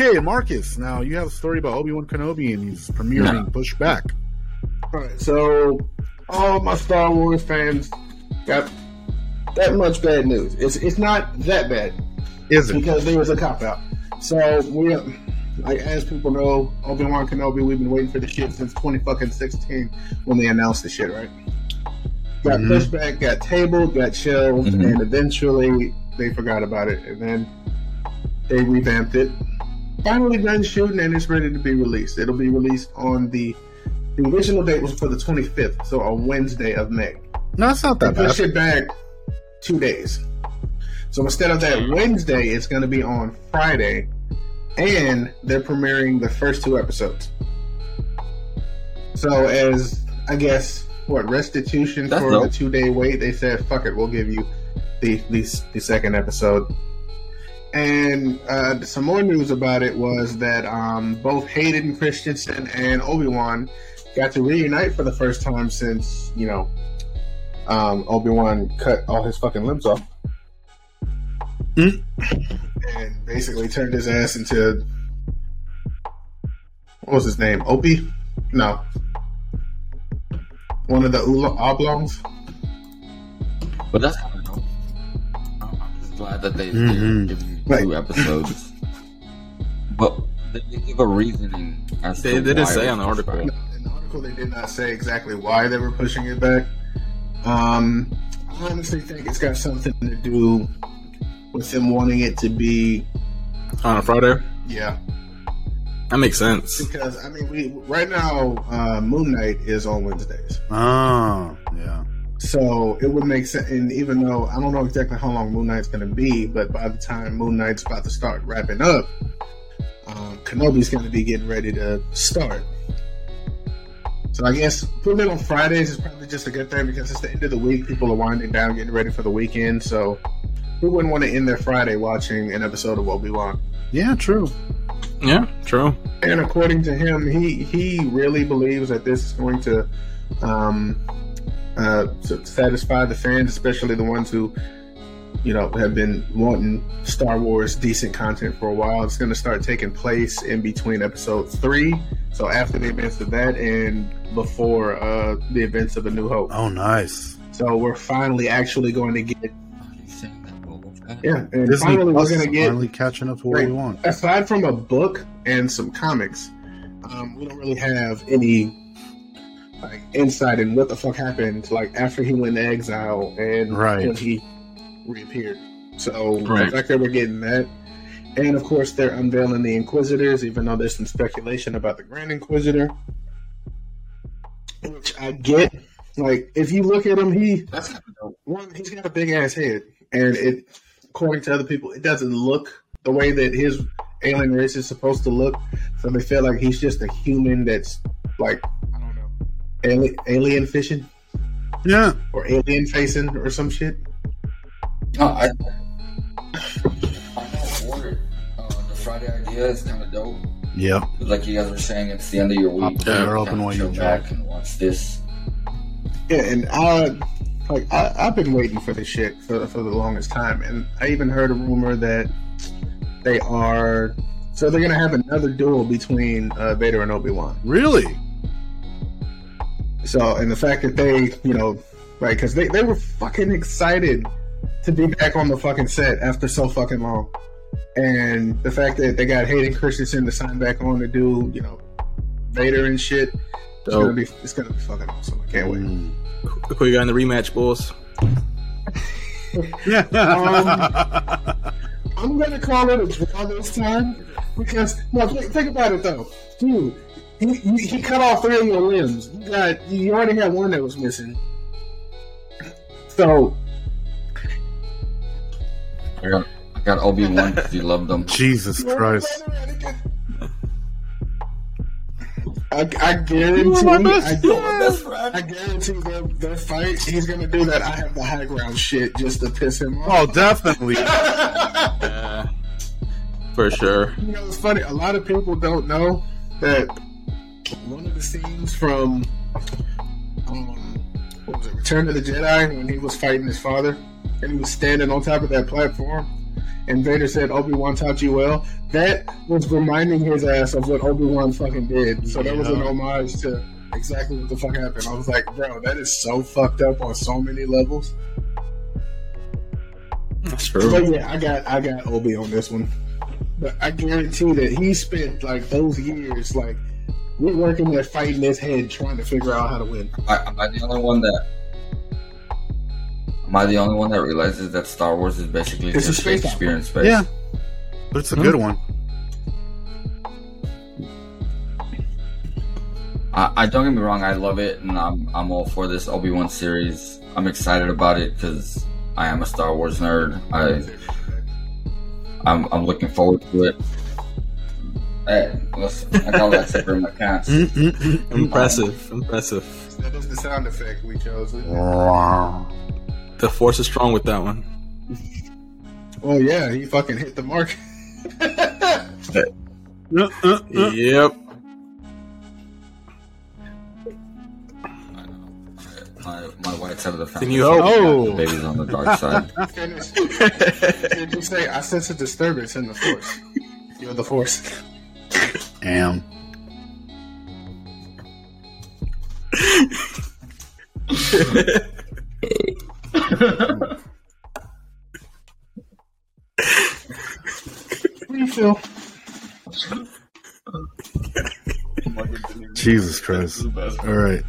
Okay, Marcus. Now you have a story about Obi Wan Kenobi, and he's premiering No. pushed back. All right, so all my Star Wars fans got that much bad news. It's it's not that bad Is it? because there was a cop out. So we, like as people know, Obi Wan Kenobi, we've been waiting for the shit since twenty fucking sixteen when they announced the shit, right? Got Mhm. pushed back, got tabled, got shelved, Mhm. and eventually they forgot about it, and then they revamped it. Finally done shooting, and it's ready to be released. It'll be released on the the original date was for the 25th, so a Wednesday of May. No, it's not They that bad. pushed it back two days. So instead of that Wednesday, it's going to be on Friday, and they're premiering the first two episodes. So as I guess what restitution That's for dope. the two day wait, they said, "Fuck it, we'll give you the the, the second episode." And uh, some more news about it was that um, both Hayden Christensen and Obi Wan got to reunite for the first time since you know um, Obi Wan cut all his fucking limbs off, Hmm. and basically turned his ass into what was his name? Opie? No, one of the Oolo- oblongs. But that's Mhm. they give you Right. two episodes. But they give a reasoning as They- they didn't say on the article. back. In the article, they did not say exactly why they were pushing it back. Um, I honestly think it's got something to do with them wanting it to be, on a Friday. yeah. That makes sense. Because I mean, we right now uh, Moon Knight is on Wednesdays, Oh, yeah. So it would make sense. And even though I don't know exactly how long Moon Knight's going to be, but by the time Moon Knight's about to start wrapping up, um, Kenobi's going to be getting ready to start. So I guess putting it on Fridays is probably just a good thing because it's the end of the week. People are winding down, getting ready for the weekend. So who wouldn't want to end their Friday watching an episode of Obi Wan? Yeah, true. Yeah, true. And according to him, he he really believes that this is going to um, uh, s- satisfy the fans, especially the ones who, you know, have been wanting Star Wars decent content for a while. It's going to start taking place in between Episode three, so after the events of that, and before uh, the events of A New Hope. Oh, nice. So we're finally actually going to get Are you saying that Boba Fett? yeah, and Disney finally we're gonna get finally catching up to what Right. we want. aside from a book and some comics, um, we don't really have any like insight in what the fuck happened like after he went into exile and Right. when he reappeared. So Right. the fact that we're getting that, and of course they're unveiling the Inquisitors, even though there's some speculation about the Grand Inquisitor, which I get. Like if you look at him, he That's kind of dope. one he's got a big ass head and it according to other people it doesn't look the way that his alien race is supposed to look so they feel like he's just a human that's like i don't know alien, alien fishing Yeah. or alien facing or some shit No, I, I know for. Uh, the Friday idea is kind of dope. Yeah. Like you guys were saying, it's the end of your week. Pop the door You open kinda while you chill enjoy back and watch this. yeah and i like I, i've been waiting for this shit for, for the longest time and i even heard a rumor that they are so they're gonna have another duel between uh, vader and obi-wan Really? So, and the fact that they, you know, right, because they, they were fucking excited to be back on the fucking set after so fucking long. And the fact that they got Hayden Christensen to sign back on to do, you know, Vader and shit, it's So, gonna be it's gonna be fucking awesome. I can't wait. Mm. who you got in the rematch, boys? Yeah. I'm gonna call it a draw this time because no, think, think about it though, dude. He, he, he cut off three of your limbs. You got you already had one that was missing. So I got, I got Obi Wan because you loved them. Jesus Christ. I, I guarantee, you my best I, friend. Best friend. I guarantee that that fight, he's gonna do that. I have the high ground shit just to piss him off. Oh, definitely. Yeah, for sure. You know, it's funny. A lot of people don't know that one of the scenes from um, what was it, Return of the Jedi, when he was fighting his father, and he was standing on top of that platform, and Vader said Obi Wan taught you well, that was reminding his ass of what Obi Wan fucking did. So that was an homage to exactly what the fuck happened. I was like, bro, that is so fucked up on so many levels. That's true. But yeah, I got I got Obi on this one. But I guarantee that he spent like those years like we're working at fighting his head trying to figure out how to win. I, am I the only one that? Am I the only one that realizes that Star Wars is basically It's a just space Shakespeare in space? Yeah. But it's a good one. I, I don't get me wrong, I love it, and I'm I'm all for this Obi Wan series. I'm excited about it because I am a Star Wars nerd. I I'm I'm looking forward to it. Hey, listen, I got that zipper in my pants. impressive, impressive. That was the sound effect we chose. The force is strong with that one. Oh yeah, he fucking hit the mark. Uh, uh, uh. Yep. My my white side of the Can family. you- Oh. The baby's on the dark side. Did you say I sense a disturbance in the force? You're the force. Damn. What do you feel? Jesus Christ. All right.